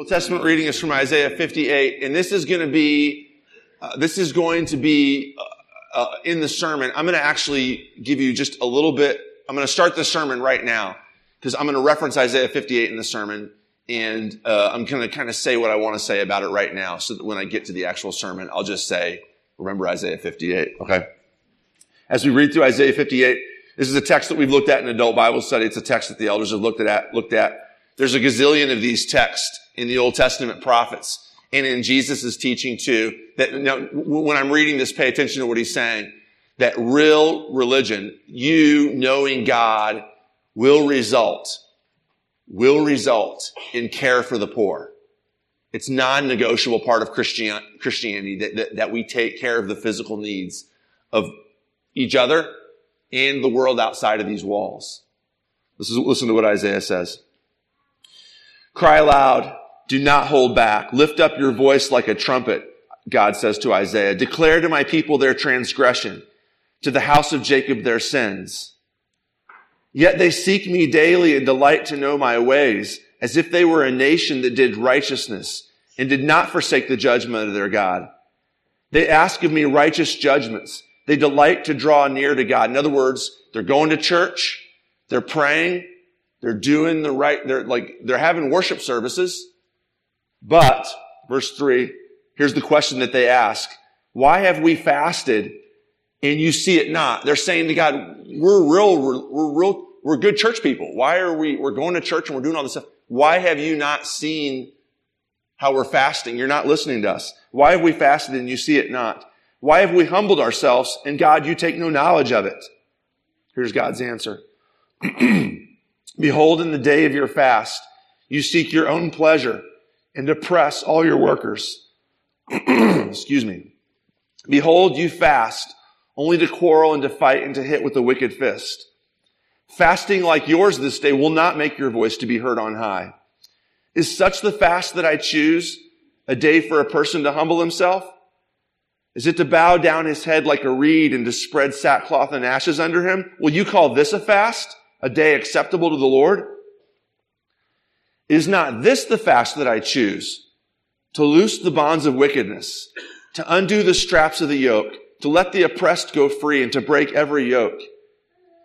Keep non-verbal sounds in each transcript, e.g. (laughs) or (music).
Old Testament reading is from Isaiah 58, and this is going to be, uh, this is going to be uh, uh, in the sermon. I'm going to actually give you just a little bit. I'm going to start the sermon right now because I'm going to reference Isaiah 58 in the sermon, and uh, I'm going to kind of say what I want to say about it right now, so that when I get to the actual sermon, I'll just say, "Remember Isaiah 58." Okay. As we read through Isaiah 58, this is a text that we've looked at in adult Bible study. It's a text that the elders have looked at. Looked at. There's a gazillion of these texts in the Old Testament prophets and in Jesus' teaching too. That you know, when I'm reading this, pay attention to what he's saying. That real religion, you knowing God, will result, will result in care for the poor. It's non-negotiable part of Christian, Christianity that, that, that we take care of the physical needs of each other and the world outside of these walls. This is, listen to what Isaiah says. Cry aloud. Do not hold back. Lift up your voice like a trumpet, God says to Isaiah. Declare to my people their transgression, to the house of Jacob their sins. Yet they seek me daily and delight to know my ways, as if they were a nation that did righteousness and did not forsake the judgment of their God. They ask of me righteous judgments. They delight to draw near to God. In other words, they're going to church, they're praying, they're doing the right, they're like, they're having worship services. But, verse three, here's the question that they ask. Why have we fasted and you see it not? They're saying to God, we're real, we're, we're real, we're good church people. Why are we, we're going to church and we're doing all this stuff. Why have you not seen how we're fasting? You're not listening to us. Why have we fasted and you see it not? Why have we humbled ourselves and God, you take no knowledge of it? Here's God's answer. (clears throat) Behold, in the day of your fast, you seek your own pleasure and oppress all your workers. (clears throat) Excuse me. Behold, you fast only to quarrel and to fight and to hit with a wicked fist. Fasting like yours this day will not make your voice to be heard on high. Is such the fast that I choose a day for a person to humble himself? Is it to bow down his head like a reed and to spread sackcloth and ashes under him? Will you call this a fast? A day acceptable to the Lord? Is not this the fast that I choose? To loose the bonds of wickedness, to undo the straps of the yoke, to let the oppressed go free and to break every yoke?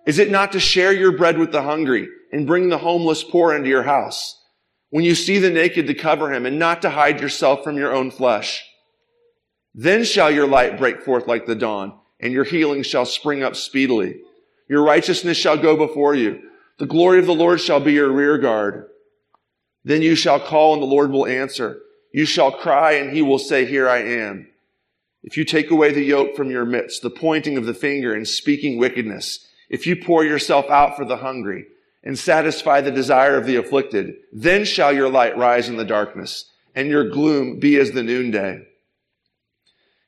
Is it not to share your bread with the hungry and bring the homeless poor into your house? When you see the naked to cover him and not to hide yourself from your own flesh? Then shall your light break forth like the dawn and your healing shall spring up speedily. Your righteousness shall go before you. The glory of the Lord shall be your rear guard. Then you shall call and the Lord will answer. You shall cry and he will say, here I am. If you take away the yoke from your midst, the pointing of the finger and speaking wickedness, if you pour yourself out for the hungry and satisfy the desire of the afflicted, then shall your light rise in the darkness and your gloom be as the noonday.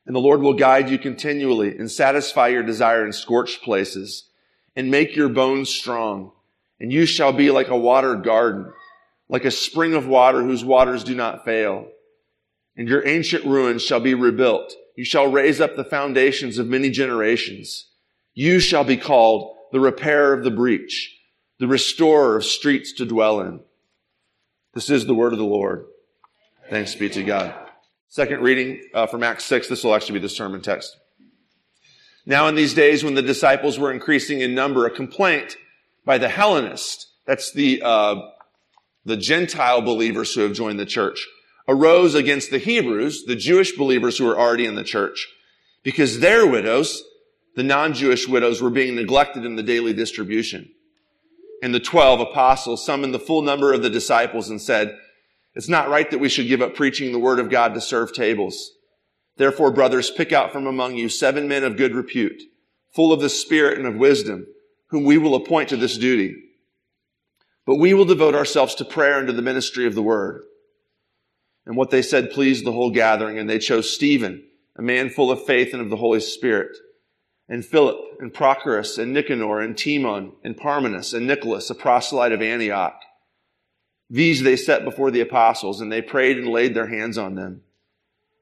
And the Lord will guide you continually and satisfy your desire in scorched places and make your bones strong. And you shall be like a watered garden like a spring of water whose waters do not fail. And your ancient ruins shall be rebuilt. You shall raise up the foundations of many generations. You shall be called the repairer of the breach, the restorer of streets to dwell in. This is the word of the Lord. Thanks be to God. Second reading uh, from Acts 6. This will actually be the sermon text. Now in these days when the disciples were increasing in number, a complaint by the Hellenists, that's the uh, the Gentile believers who have joined the church, arose against the Hebrews, the Jewish believers who were already in the church, because their widows, the non-Jewish widows, were being neglected in the daily distribution. And the twelve apostles summoned the full number of the disciples and said, it's not right that we should give up preaching the word of God to serve tables. Therefore, brothers, pick out from among you seven men of good repute, full of the Spirit and of wisdom, whom we will appoint to this duty. But we will devote ourselves to prayer and to the ministry of the word. And what they said pleased the whole gathering, and they chose Stephen, a man full of faith and of the Holy Spirit, and Philip, and Prochorus, and Nicanor, and Timon, and Parmenas, and Nicholas, a proselyte of Antioch. These they set before the apostles, and they prayed and laid their hands on them.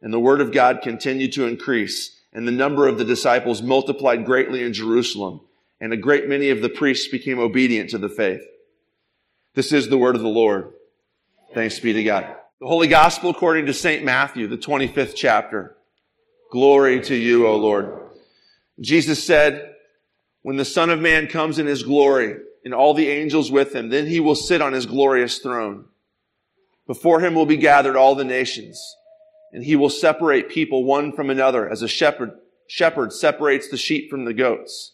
And the word of God continued to increase, and the number of the disciples multiplied greatly in Jerusalem, and a great many of the priests became obedient to the faith. This is the word of the Lord. Thanks be to God. The Holy Gospel according to St. Matthew, the 25th chapter. Glory to you, O Lord. Jesus said, when the Son of Man comes in his glory and all the angels with him, then he will sit on his glorious throne. Before him will be gathered all the nations, and he will separate people one from another as a shepherd, shepherd separates the sheep from the goats.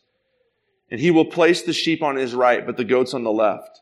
And he will place the sheep on his right, but the goats on the left.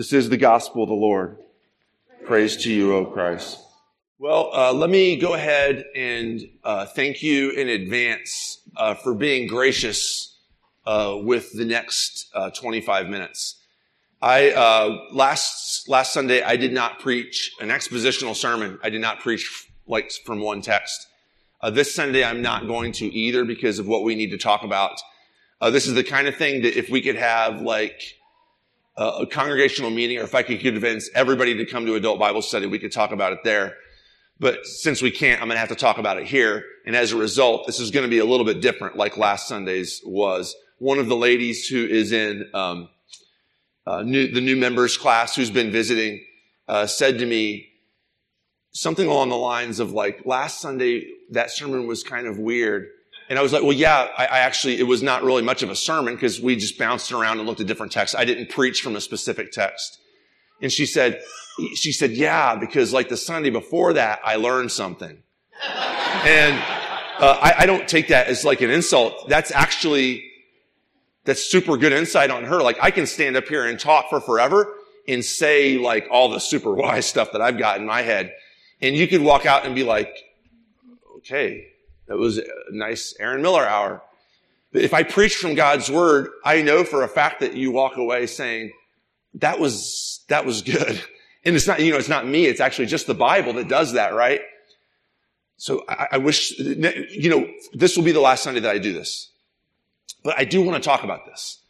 This is the gospel of the Lord. Praise to you, O Christ. Well, uh, let me go ahead and uh, thank you in advance uh, for being gracious uh, with the next uh, 25 minutes. I uh, last last Sunday I did not preach an expositional sermon. I did not preach like from one text. this Sunday I'm not going to either because of what we need to talk about. this is the kind of thing that if we could have like a congregational meeting, or if I could convince everybody to come to adult Bible study, we could talk about it there. But since we can't, I'm going to have to talk about it here. And as a result, this is going to be a little bit different, like last Sunday's was. One of the ladies who is in um, uh, new, the new members class who's been visiting uh, said to me something along the lines of like, last Sunday, that sermon was kind of weird. And I was like, well, yeah, I, I actually, it was not really much of a sermon because we just bounced around and looked at different texts. I didn't preach from a specific text. And she said, she said, yeah, because like the Sunday before that, I learned something. and uh, I, I don't take that as like an insult. That's actually, that's super good insight on her. Like I can stand up here and talk for forever and say like all the super (laughs) wise stuff that I've got in my head. And you could walk out and be like, okay, that was a nice Aaron Miller hour. If I preach from God's word, I know for a fact that you walk away saying, that was, that was good. (laughs) And it's not, you know, it's not me. It's actually just the Bible that does that, right? So I, I wish, you know, this will be the last Sunday that I do this. But I do want to talk about this.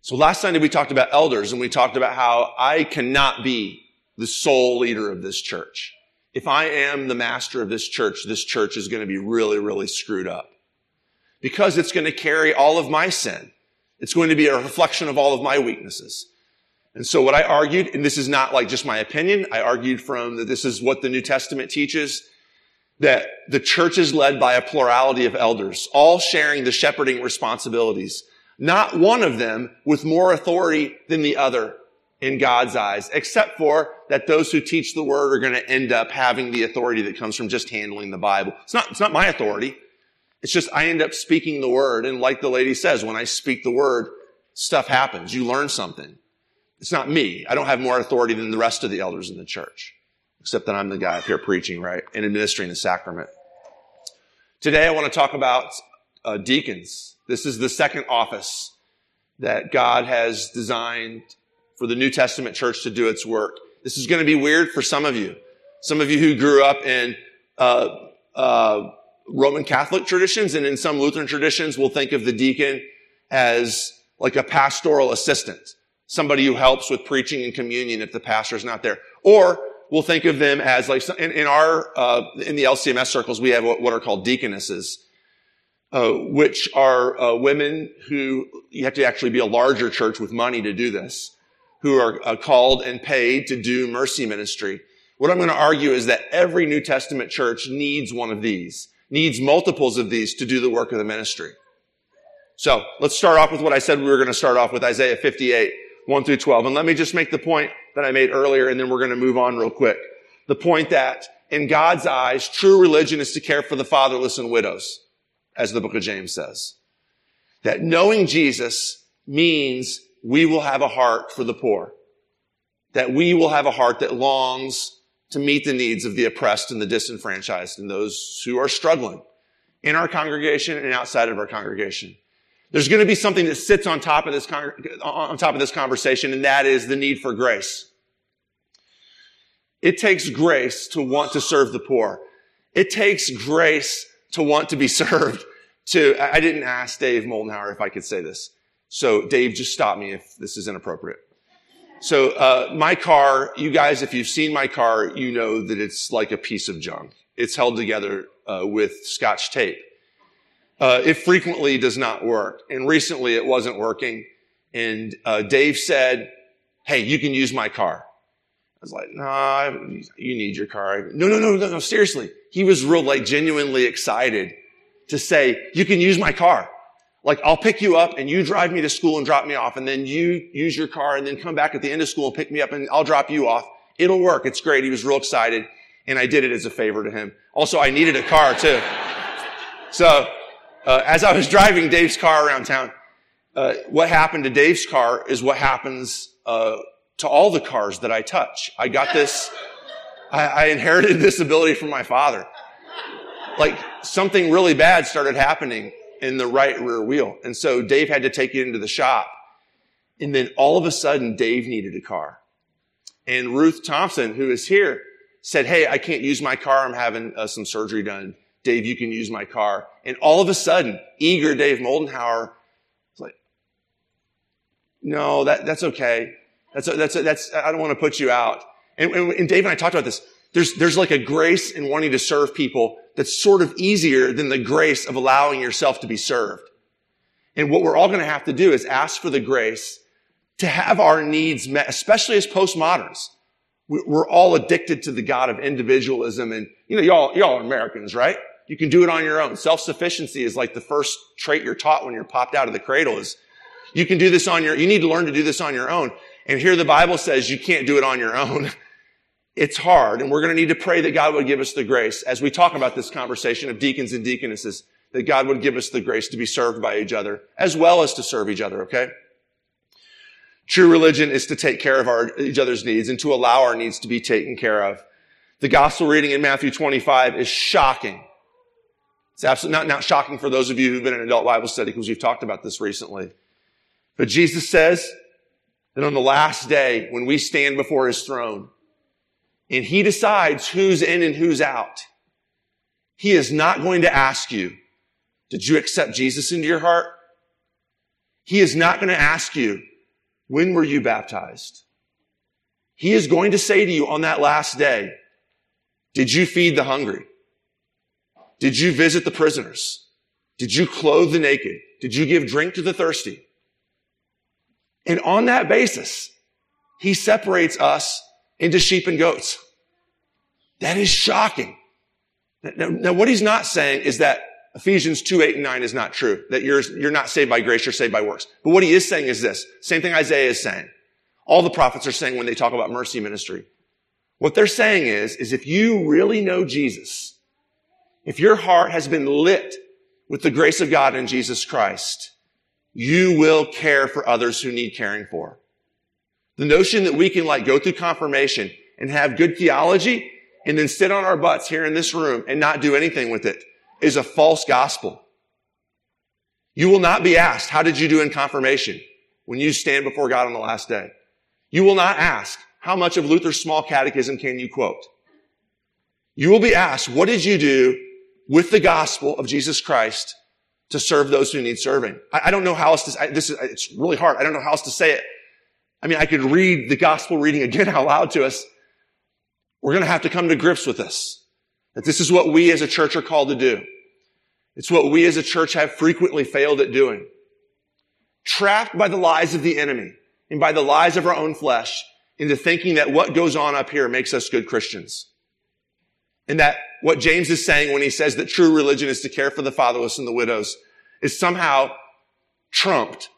So last Sunday we talked about elders and we talked about how I cannot be the sole leader of this church. If I am the master of this church, this church is going to be really, really screwed up. Because it's going to carry all of my sin. It's going to be a reflection of all of my weaknesses. And so what I argued, and this is not like just my opinion, I argued from that this is what the New Testament teaches, that the church is led by a plurality of elders, all sharing the shepherding responsibilities. Not one of them with more authority than the other in God's eyes, except for that those who teach the word are going to end up having the authority that comes from just handling the Bible. It's not, it's not my authority. It's just I end up speaking the word. And like the lady says, when I speak the word, stuff happens. You learn something. It's not me. I don't have more authority than the rest of the elders in the church, except that I'm the guy up here preaching, right, and administering the sacrament. Today I want to talk about uh, deacons. This is the second office that God has designed for the New Testament church to do its work. This is going to be weird for some of you. Some of you who grew up in uh, uh, Roman Catholic traditions and in some Lutheran traditions will think of the deacon as like a pastoral assistant somebody who helps with preaching and communion if the pastor is not there. Or we'll think of them as like, in, in our, uh, in the LCMS circles, we have what, what are called deaconesses. Uh, which are uh, women who you have to actually be a larger church with money to do this, who are uh, called and paid to do mercy ministry. What I'm going to argue is that every New Testament church needs one of these, needs multiples of these to do the work of the ministry. So let's start off with what I said we were going to start off with Isaiah 58, 1 through 12. And let me just make the point that I made earlier, and then we're going to move on real quick. The point that in God's eyes, true religion is to care for the fatherless and widows as the book of James says. That knowing Jesus means we will have a heart for the poor. That we will have a heart that longs to meet the needs of the oppressed and the disenfranchised and those who are struggling in our congregation and outside of our congregation. There's going to be something that sits on top of this, on top of this conversation, and that is the need for grace. It takes grace to want to serve the poor. It takes grace to want to be (laughs) served to, I didn't ask Dave Moldenhauer if I could say this. So Dave, just stop me if this is inappropriate. So, uh, my car, you guys, if you've seen my car, you know that it's like a piece of junk. It's held together, uh, with scotch tape. Uh, it frequently does not work. And recently it wasn't working. And, uh, Dave said, Hey, you can use my car. I was like, nah, you need your car. No, no, no, no, no, seriously he was real, like genuinely excited to say, you can use my car. Like, I'll pick you up and you drive me to school and drop me off and then you use your car and then come back at the end of school and pick me up and I'll drop you off. It'll work. It's great. He was real excited and I did it as a favor to him. Also, I needed a car too. So, uh, as I was driving Dave's car around town, uh, what happened to Dave's car is what happens uh, to all the cars that I touch. I got this I, I inherited this ability from my father. Like something really bad started happening in the right rear wheel. And so Dave had to take it into the shop. And then all of a sudden, Dave needed a car. And Ruth Thompson, who is here, said, Hey, I can't use my car. I'm having uh, some surgery done. Dave, you can use my car. And all of a sudden, eager Dave Moldenhauer was like, no, that, that's okay. That's, that's, that's, I don't want to put you out. And, and, and Dave and I talked about this. There's, there's like a grace in wanting to serve people that's sort of easier than the grace of allowing yourself to be served. And what we're all going to have to do is ask for the grace to have our needs met, especially as postmoderns. We're all addicted to the God of individualism. And, you know, y'all, y'all are Americans, right? You can do it on your own. Self-sufficiency is like the first trait you're taught when you're popped out of the cradle is you can do this on your, you need to learn to do this on your own. And here the Bible says you can't do it on your own. (laughs) It's hard, and we're going to need to pray that God would give us the grace as we talk about this conversation of deacons and deaconesses, that God would give us the grace to be served by each other as well as to serve each other, okay? True religion is to take care of our, each other's needs and to allow our needs to be taken care of. The gospel reading in Matthew 25 is shocking. It's absolutely not, not shocking for those of you who've been in adult Bible study because we've talked about this recently. But Jesus says that on the last day, when we stand before his throne, and he decides who's in and who's out, he is not going to ask you, did you accept Jesus into your heart? He is not going to ask you, when were you baptized? He is going to say to you on that last day, did you feed the hungry? Did you visit the prisoners? Did you clothe the naked? Did you give drink to the thirsty? And on that basis, he separates us into sheep and goats. That is shocking. Now, now, what he's not saying is that Ephesians 2, 8, and 9 is not true. That you're, you're not saved by grace, you're saved by works. But what he is saying is this. Same thing Isaiah is saying. All the prophets are saying when they talk about mercy ministry. What they're saying is, is if you really know Jesus, if your heart has been lit with the grace of God in Jesus Christ, you will care for others who need caring for. The notion that we can like go through confirmation and have good theology and then sit on our butts here in this room and not do anything with it is a false gospel. You will not be asked, how did you do in confirmation when you stand before God on the last day? You will not ask, how much of Luther's small catechism can you quote? You will be asked, what did you do with the gospel of Jesus Christ to serve those who need serving. I, I don't know how else to, I, this is, it's really hard. I don't know how else to say it. I mean, I could read the gospel reading again out loud to us. We're going to have to come to grips with this. That this is what we as a church are called to do. It's what we as a church have frequently failed at doing. Trapped by the lies of the enemy and by the lies of our own flesh into thinking that what goes on up here makes us good Christians. And that what James is saying when he says that true religion is to care for the fatherless and the widows is somehow trumped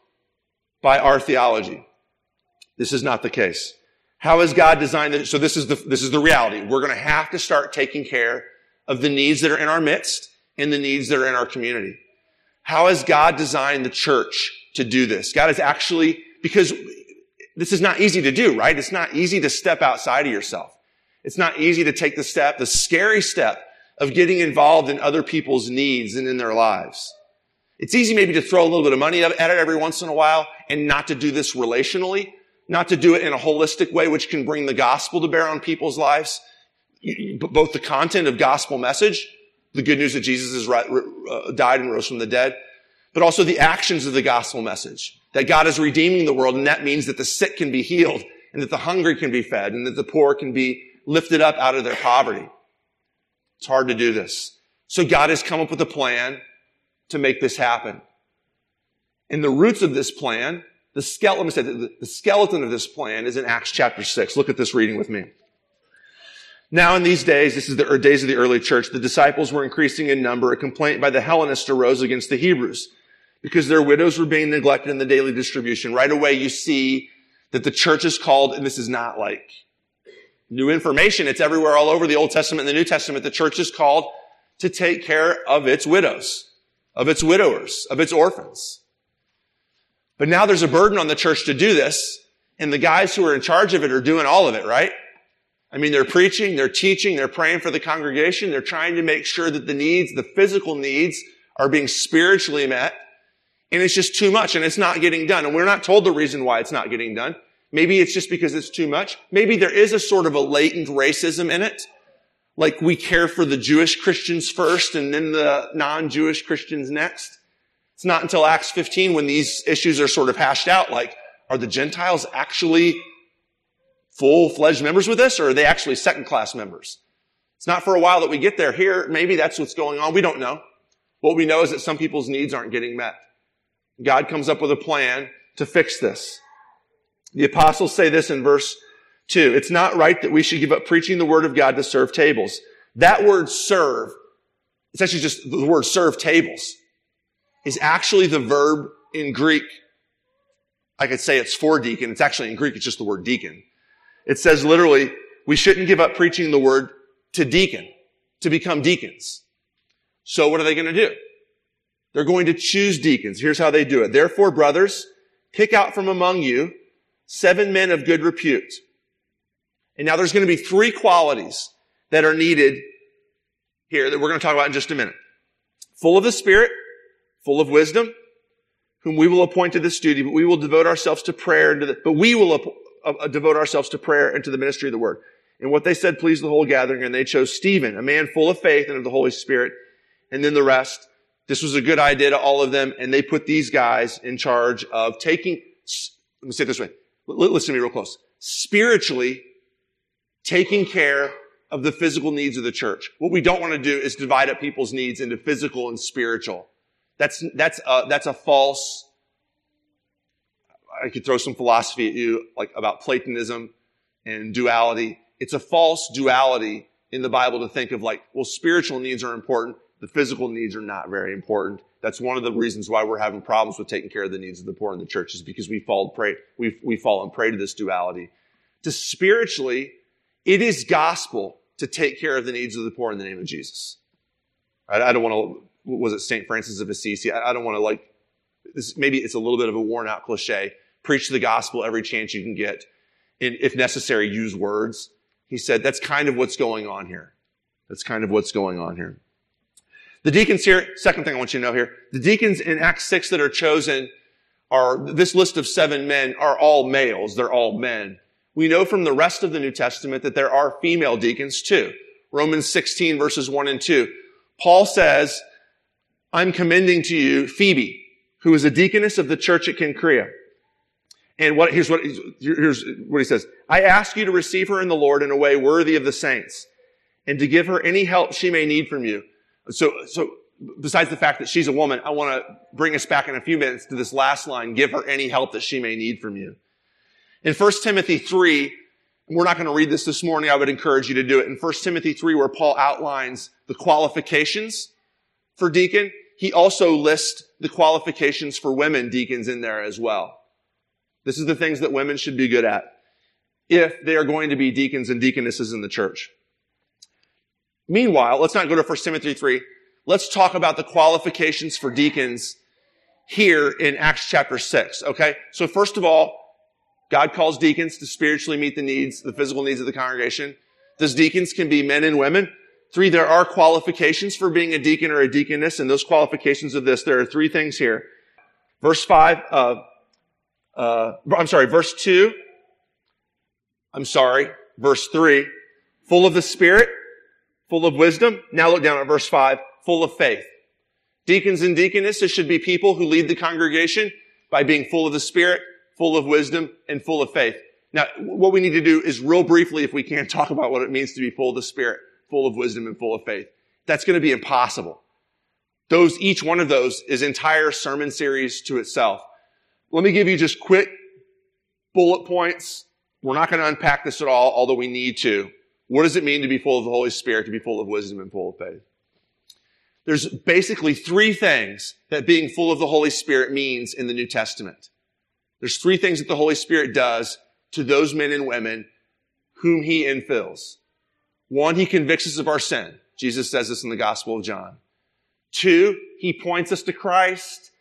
by our theology. This is not the case. How has God designed it? So this is the, this is the reality. We're going to have to start taking care of the needs that are in our midst and the needs that are in our community. How has God designed the church to do this? God is actually, because this is not easy to do, right? It's not easy to step outside of yourself. It's not easy to take the step, the scary step of getting involved in other people's needs and in their lives. It's easy maybe to throw a little bit of money at it every once in a while and not to do this relationally, not to do it in a holistic way, which can bring the gospel to bear on people's lives. Both the content of gospel message, the good news that Jesus has uh, died and rose from the dead, but also the actions of the gospel message, that God is redeeming the world, and that means that the sick can be healed, and that the hungry can be fed, and that the poor can be lifted up out of their poverty. It's hard to do this. So God has come up with a plan to make this happen. And the roots of this plan, the skeleton, say, the skeleton of this plan is in Acts chapter 6. Look at this reading with me. Now in these days, this is the days of the early church, the disciples were increasing in number. A complaint by the Hellenists arose against the Hebrews because their widows were being neglected in the daily distribution. Right away, you see that the church is called, and this is not like new information. It's everywhere all over the Old Testament and the New Testament. The church is called to take care of its widows, of its widowers, of its orphans. But now there's a burden on the church to do this, and the guys who are in charge of it are doing all of it, right? I mean, they're preaching, they're teaching, they're praying for the congregation, they're trying to make sure that the needs, the physical needs, are being spiritually met. And it's just too much, and it's not getting done. And we're not told the reason why it's not getting done. Maybe it's just because it's too much. Maybe there is a sort of a latent racism in it. Like we care for the Jewish Christians first and then the non-Jewish Christians next. It's not until Acts 15 when these issues are sort of hashed out, like, are the Gentiles actually full-fledged members with this or are they actually second-class members? It's not for a while that we get there. Here, maybe that's what's going on. We don't know. What we know is that some people's needs aren't getting met. God comes up with a plan to fix this. The apostles say this in verse 2. It's not right that we should give up preaching the word of God to serve tables. That word serve, it's actually just the word serve tables, is actually the verb in Greek. I could say it's for deacon. It's actually in Greek, it's just the word deacon. It says literally, we shouldn't give up preaching the word to deacon, to become deacons. So what are they going to do? They're going to choose deacons. Here's how they do it. Therefore, brothers, pick out from among you seven men of good repute. And now there's going to be three qualities that are needed here that we're going to talk about in just a minute. Full of the Spirit, full of wisdom, whom we will appoint to this duty, but we will devote ourselves to prayer and to the, but we will uh, uh, devote ourselves to prayer and to the ministry of the word. And what they said pleased the whole gathering, and they chose Stephen, a man full of faith and of the Holy Spirit, and then the rest. This was a good idea to all of them, and they put these guys in charge of taking, let me say it this way, listen to me real close. Spiritually, taking care of the physical needs of the church. What we don't want to do is divide up people's needs into physical and spiritual. That's, that's, a, that's a false, I could throw some philosophy at you, like about Platonism and duality. It's a false duality in the Bible to think of like, well, spiritual needs are important. The physical needs are not very important. That's one of the reasons why we're having problems with taking care of the needs of the poor in the church is because we fall prey, we, we fall and prey to this duality. To spiritually, it is gospel to take care of the needs of the poor in the name of Jesus. I, I don't want to, was it St. Francis of Assisi? I, I don't want to like, this, maybe it's a little bit of a worn out cliche. Preach the gospel every chance you can get. And if necessary, use words. He said, that's kind of what's going on here. That's kind of what's going on here. The deacons here, second thing I want you to know here, the deacons in Acts 6 that are chosen are, this list of seven men are all males. They're all men. We know from the rest of the New Testament that there are female deacons too. Romans 16 verses 1 and 2. Paul says, I'm commending to you Phoebe, who is a deaconess of the church at Cenchrea, And what, here's what, here's what he says. I ask you to receive her in the Lord in a way worthy of the saints and to give her any help she may need from you. So, so besides the fact that she's a woman, I want to bring us back in a few minutes to this last line, give her any help that she may need from you. In 1 Timothy 3, we're not going to read this this morning. I would encourage you to do it. In 1 Timothy 3, where Paul outlines the qualifications for deacon, he also lists the qualifications for women deacons in there as well. This is the things that women should be good at if they are going to be deacons and deaconesses in the church. Meanwhile, let's not go to 1 Timothy 3. Let's talk about the qualifications for deacons here in Acts chapter 6. Okay? So first of all, God calls deacons to spiritually meet the needs, the physical needs of the congregation. Those deacons can be men and women. Three, there are qualifications for being a deacon or a deaconess, and those qualifications of this, there are three things here. Verse five, uh, uh, I'm sorry, verse two, I'm sorry, verse three, full of the Spirit, full of wisdom. Now look down at verse five, full of faith. Deacons and deaconesses should be people who lead the congregation by being full of the Spirit, full of wisdom, and full of faith. Now, what we need to do is real briefly, if we can, talk about what it means to be full of the Spirit, full of wisdom, and full of faith. That's going to be impossible. Those, each one of those is entire sermon series to itself. Let me give you just quick bullet points. We're not going to unpack this at all, although we need to. What does it mean to be full of the Holy Spirit, to be full of wisdom and full of faith? There's basically three things that being full of the Holy Spirit means in the New Testament. There's three things that the Holy Spirit does to those men and women whom he infills. One, he convicts us of our sin. Jesus says this in the Gospel of John. Two, he points us to Christ.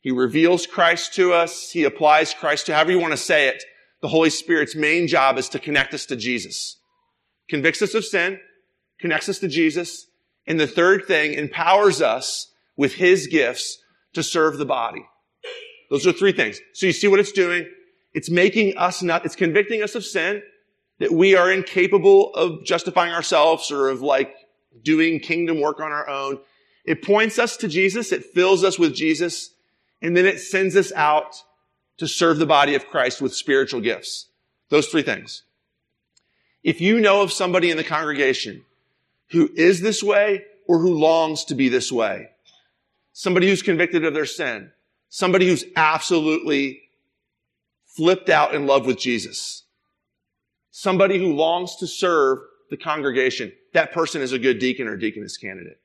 He reveals Christ to us. He applies Christ to however you want to say it. The Holy Spirit's main job is to connect us to Jesus. Convicts us of sin, connects us to Jesus, and the third thing empowers us with his gifts to serve the body. Those are three things. So you see what it's doing? It's making us not, it's convicting us of sin, that we are incapable of justifying ourselves or of like doing kingdom work on our own. It points us to Jesus. It fills us with Jesus. And then it sends us out to serve the body of Christ with spiritual gifts. Those three things. If you know of somebody in the congregation who is this way or who longs to be this way, somebody who's convicted of their sin, somebody who's absolutely flipped out in love with Jesus. Somebody who longs to serve the congregation. That person is a good deacon or deaconess candidate.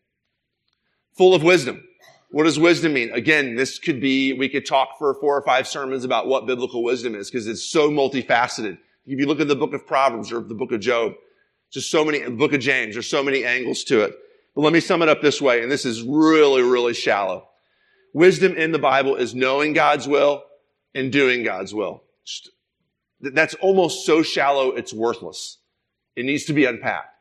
Full of wisdom. What does wisdom mean? Again, this could be, we could talk for four or five sermons about what biblical wisdom is because it's so multifaceted. If you look at the book of Proverbs or the book of Job, just so many, book of James, there's so many angles to it. But let me sum it up this way, and this is really, really shallow. Wisdom in the Bible is knowing God's will and doing God's will. That's almost so shallow, it's worthless. It needs to be unpacked.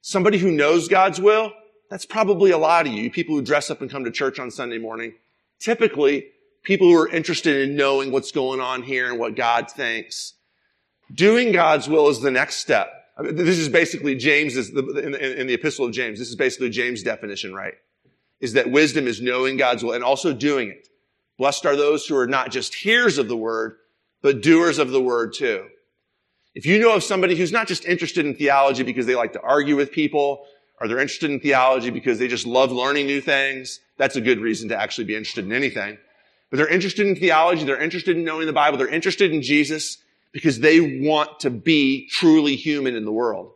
Somebody who knows God's will, that's probably a lot of you, people who dress up and come to church on Sunday morning. Typically, people who are interested in knowing what's going on here and what God thinks. Doing God's will is the next step. This is basically James, in the epistle of James, this is basically James' definition, right? is that wisdom is knowing God's will and also doing it. Blessed are those who are not just hearers of the word, but doers of the word too. If you know of somebody who's not just interested in theology because they like to argue with people, or they're interested in theology because they just love learning new things, that's a good reason to actually be interested in anything. But they're interested in theology, they're interested in knowing the Bible, they're interested in Jesus because they want to be truly human in the world.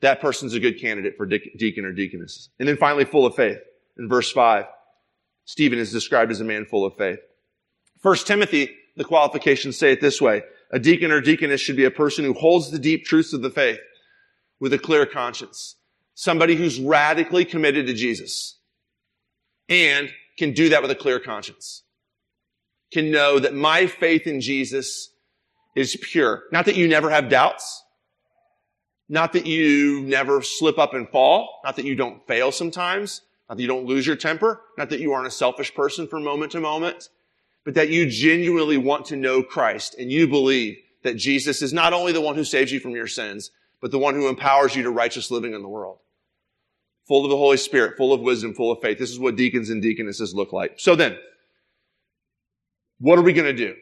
That person's a good candidate for deacon or deaconess. And then finally, full of faith in verse 5. Stephen is described as a man full of faith. First Timothy, the qualifications say it this way. A deacon or deaconess should be a person who holds the deep truths of the faith with a clear conscience. Somebody who's radically committed to Jesus and can do that with a clear conscience. Can know that my faith in Jesus is pure. Not that you never have doubts. Not that you never slip up and fall. Not that you don't fail sometimes. Not that you don't lose your temper, not that you aren't a selfish person from moment to moment, but that you genuinely want to know Christ and you believe that Jesus is not only the one who saves you from your sins, but the one who empowers you to righteous living in the world. Full of the Holy Spirit, full of wisdom, full of faith. This is what deacons and deaconesses look like. So then, what are we going to do?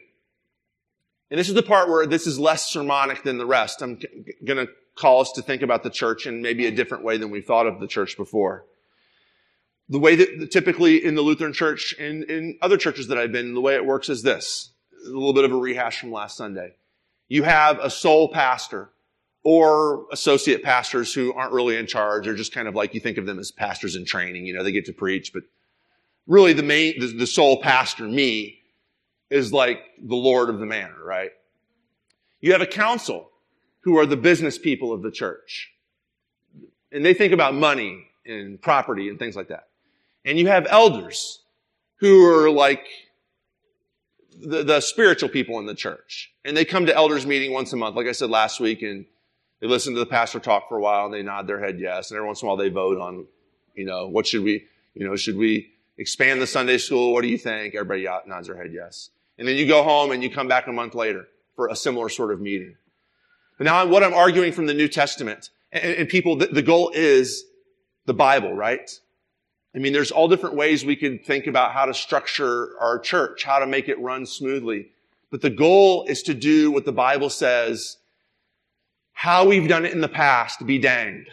And this is the part where this is less sermonic than the rest. I'm going to call us to think about the church in maybe a different way than we thought of the church before. The way that typically in the Lutheran church and in other churches that I've been, the way it works is this. A little bit of a rehash from last Sunday. You have a sole pastor or associate pastors who aren't really in charge. They're just kind of like you think of them as pastors in training. You know, they get to preach, but really the main, the, the sole pastor, me, is like the Lord of the manor, right? You have a council who are the business people of the church. And they think about money and property and things like that. And you have elders who are like the, the spiritual people in the church. And they come to elders meeting once a month, like I said last week, and they listen to the pastor talk for a while and they nod their head yes. And every once in a while they vote on, you know, what should we, you know, should we expand the Sunday school? What do you think? Everybody nods their head yes. And then you go home and you come back a month later for a similar sort of meeting. But now what I'm arguing from the New Testament, and, and people, the, the goal is the Bible, right? I mean, there's all different ways we could think about how to structure our church, how to make it run smoothly. But the goal is to do what the Bible says, how we've done it in the past, be danged.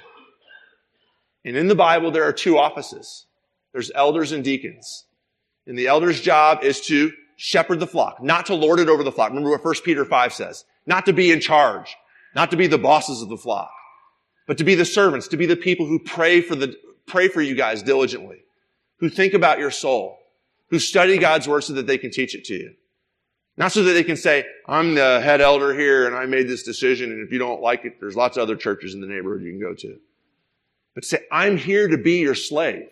And in the Bible, there are two offices. There's elders and deacons. And the elder's job is to shepherd the flock, not to lord it over the flock. Remember what 1 Peter 5 says. Not to be in charge, not to be the bosses of the flock, but to be the servants, to be the people who pray for the, pray for you guys diligently, who think about your soul, who study God's word so that they can teach it to you. Not so that they can say, I'm the head elder here and I made this decision and if you don't like it, there's lots of other churches in the neighborhood you can go to. But say, I'm here to be your slave.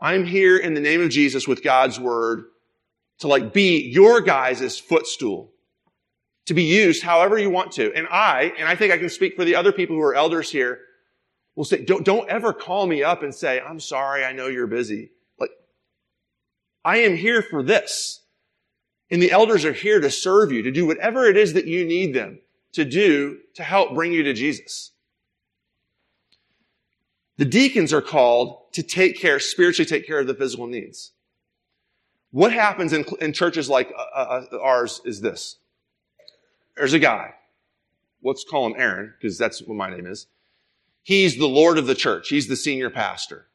I'm here in the name of Jesus with God's word to like be your guys' footstool to be used however you want to. And I, and I think I can speak for the other people who are elders here, will say, don't, don't ever call me up and say, I'm sorry, I know you're busy. Like, I am here for this. And the elders are here to serve you, to do whatever it is that you need them to do to help bring you to Jesus. The deacons are called to take care, spiritually take care of the physical needs. What happens in, in churches like uh, uh, uh, ours is this. There's a guy. Let's call him Aaron, because that's what my name is. He's the Lord of the church. He's the senior pastor.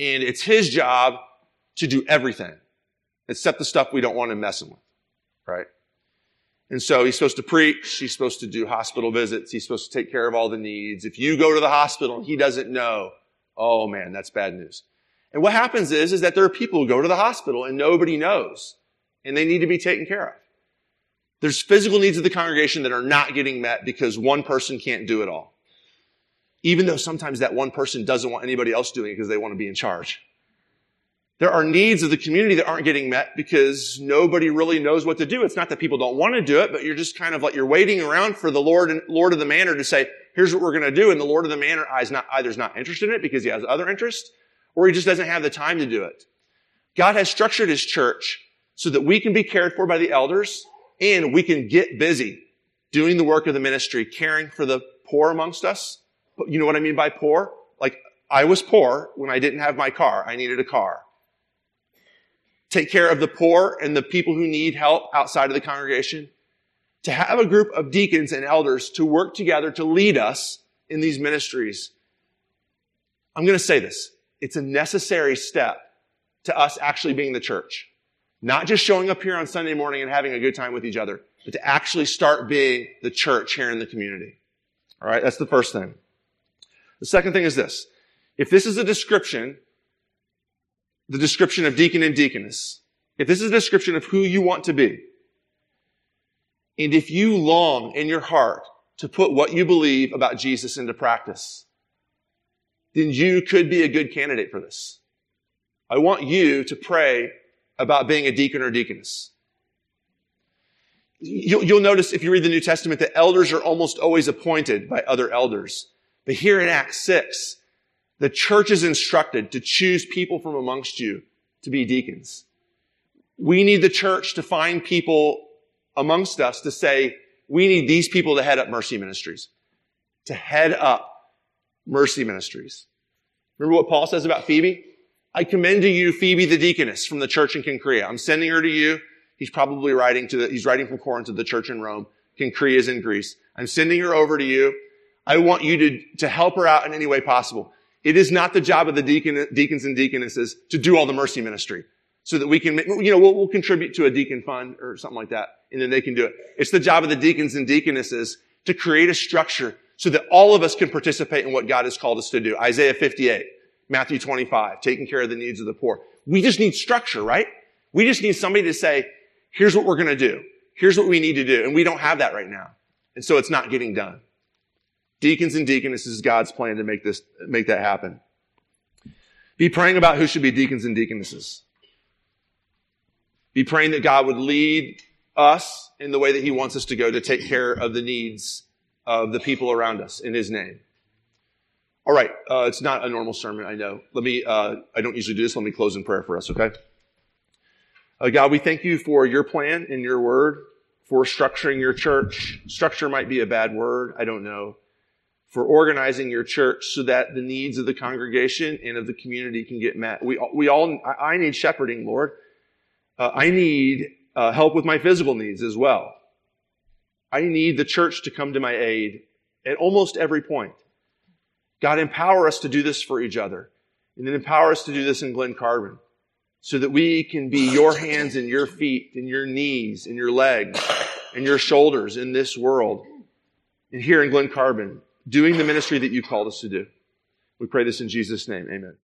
And it's his job to do everything except the stuff we don't want him messing with, right? And so he's supposed to preach. He's supposed to do hospital visits. He's supposed to take care of all the needs. If you go to the hospital and he doesn't know, oh man, that's bad news. And what happens is, is that there are people who go to the hospital and nobody knows and they need to be taken care of. There's physical needs of the congregation that are not getting met because one person can't do it all. Even though sometimes that one person doesn't want anybody else doing it because they want to be in charge. There are needs of the community that aren't getting met because nobody really knows what to do. It's not that people don't want to do it, but you're just kind of like, you're waiting around for the Lord and Lord of the Manor to say, here's what we're going to do. And the Lord of the Manor is not, either is not interested in it because he has other interests or he just doesn't have the time to do it. God has structured his church so that we can be cared for by the elders and we can get busy doing the work of the ministry, caring for the poor amongst us. You know what I mean by poor? Like, I was poor when I didn't have my car. I needed a car take care of the poor and the people who need help outside of the congregation, to have a group of deacons and elders to work together to lead us in these ministries. I'm going to say this. It's a necessary step to us actually being the church. Not just showing up here on Sunday morning and having a good time with each other, but to actually start being the church here in the community. All right. That's the first thing. The second thing is this. If this is a description the description of deacon and deaconess, if this is a description of who you want to be, and if you long in your heart to put what you believe about Jesus into practice, then you could be a good candidate for this. I want you to pray about being a deacon or deaconess. You'll, you'll, notice if you read the New Testament that elders are almost always appointed by other elders. But here in Acts 6, the church is instructed to choose people from amongst you to be deacons. We need the church to find people amongst us to say, we need these people to head up mercy ministries, to head up mercy ministries. Remember what Paul says about Phoebe? I commend to you Phoebe the deaconess from the church in Cenchrea. I'm sending her to you. He's probably writing to the, he's writing from Corinth to the church in Rome. Cenchrea is in Greece. I'm sending her over to you. I want you to, to help her out in any way possible. It is not the job of the deacon, deacons and deaconesses to do all the mercy ministry so that we can, you know, we'll, we'll contribute to a deacon fund or something like that, and then they can do it. It's the job of the deacons and deaconesses to create a structure so that all of us can participate in what God has called us to do. Isaiah 58, Matthew 25, taking care of the needs of the poor. We just need structure, right? We just need somebody to say, here's what we're going to do. Here's what we need to do. And we don't have that right now. And so it's not getting done. Deacons and deaconesses is God's plan to make this, make that happen. Be praying about who should be deacons and deaconesses. Be praying that God would lead us in the way that He wants us to go to take care of the needs of the people around us in His name. All right, uh, it's not a normal sermon, I know. Let me, uh, I don't usually do this. Let me close in prayer for us, okay? Uh, God, we thank you for your plan and your word, for structuring your church. Structure might be a bad word, I don't know. For organizing your church so that the needs of the congregation and of the community can get met. We, we all, I need shepherding, Lord. Uh, I need uh, help with my physical needs as well. I need the church to come to my aid at almost every point. God, empower us to do this for each other. And then empower us to do this in Glen Carbon so that we can be your hands and your feet and your knees and your legs and your shoulders in this world and here in Glen Carbon doing the ministry that you called us to do. We pray this in Jesus' name. Amen.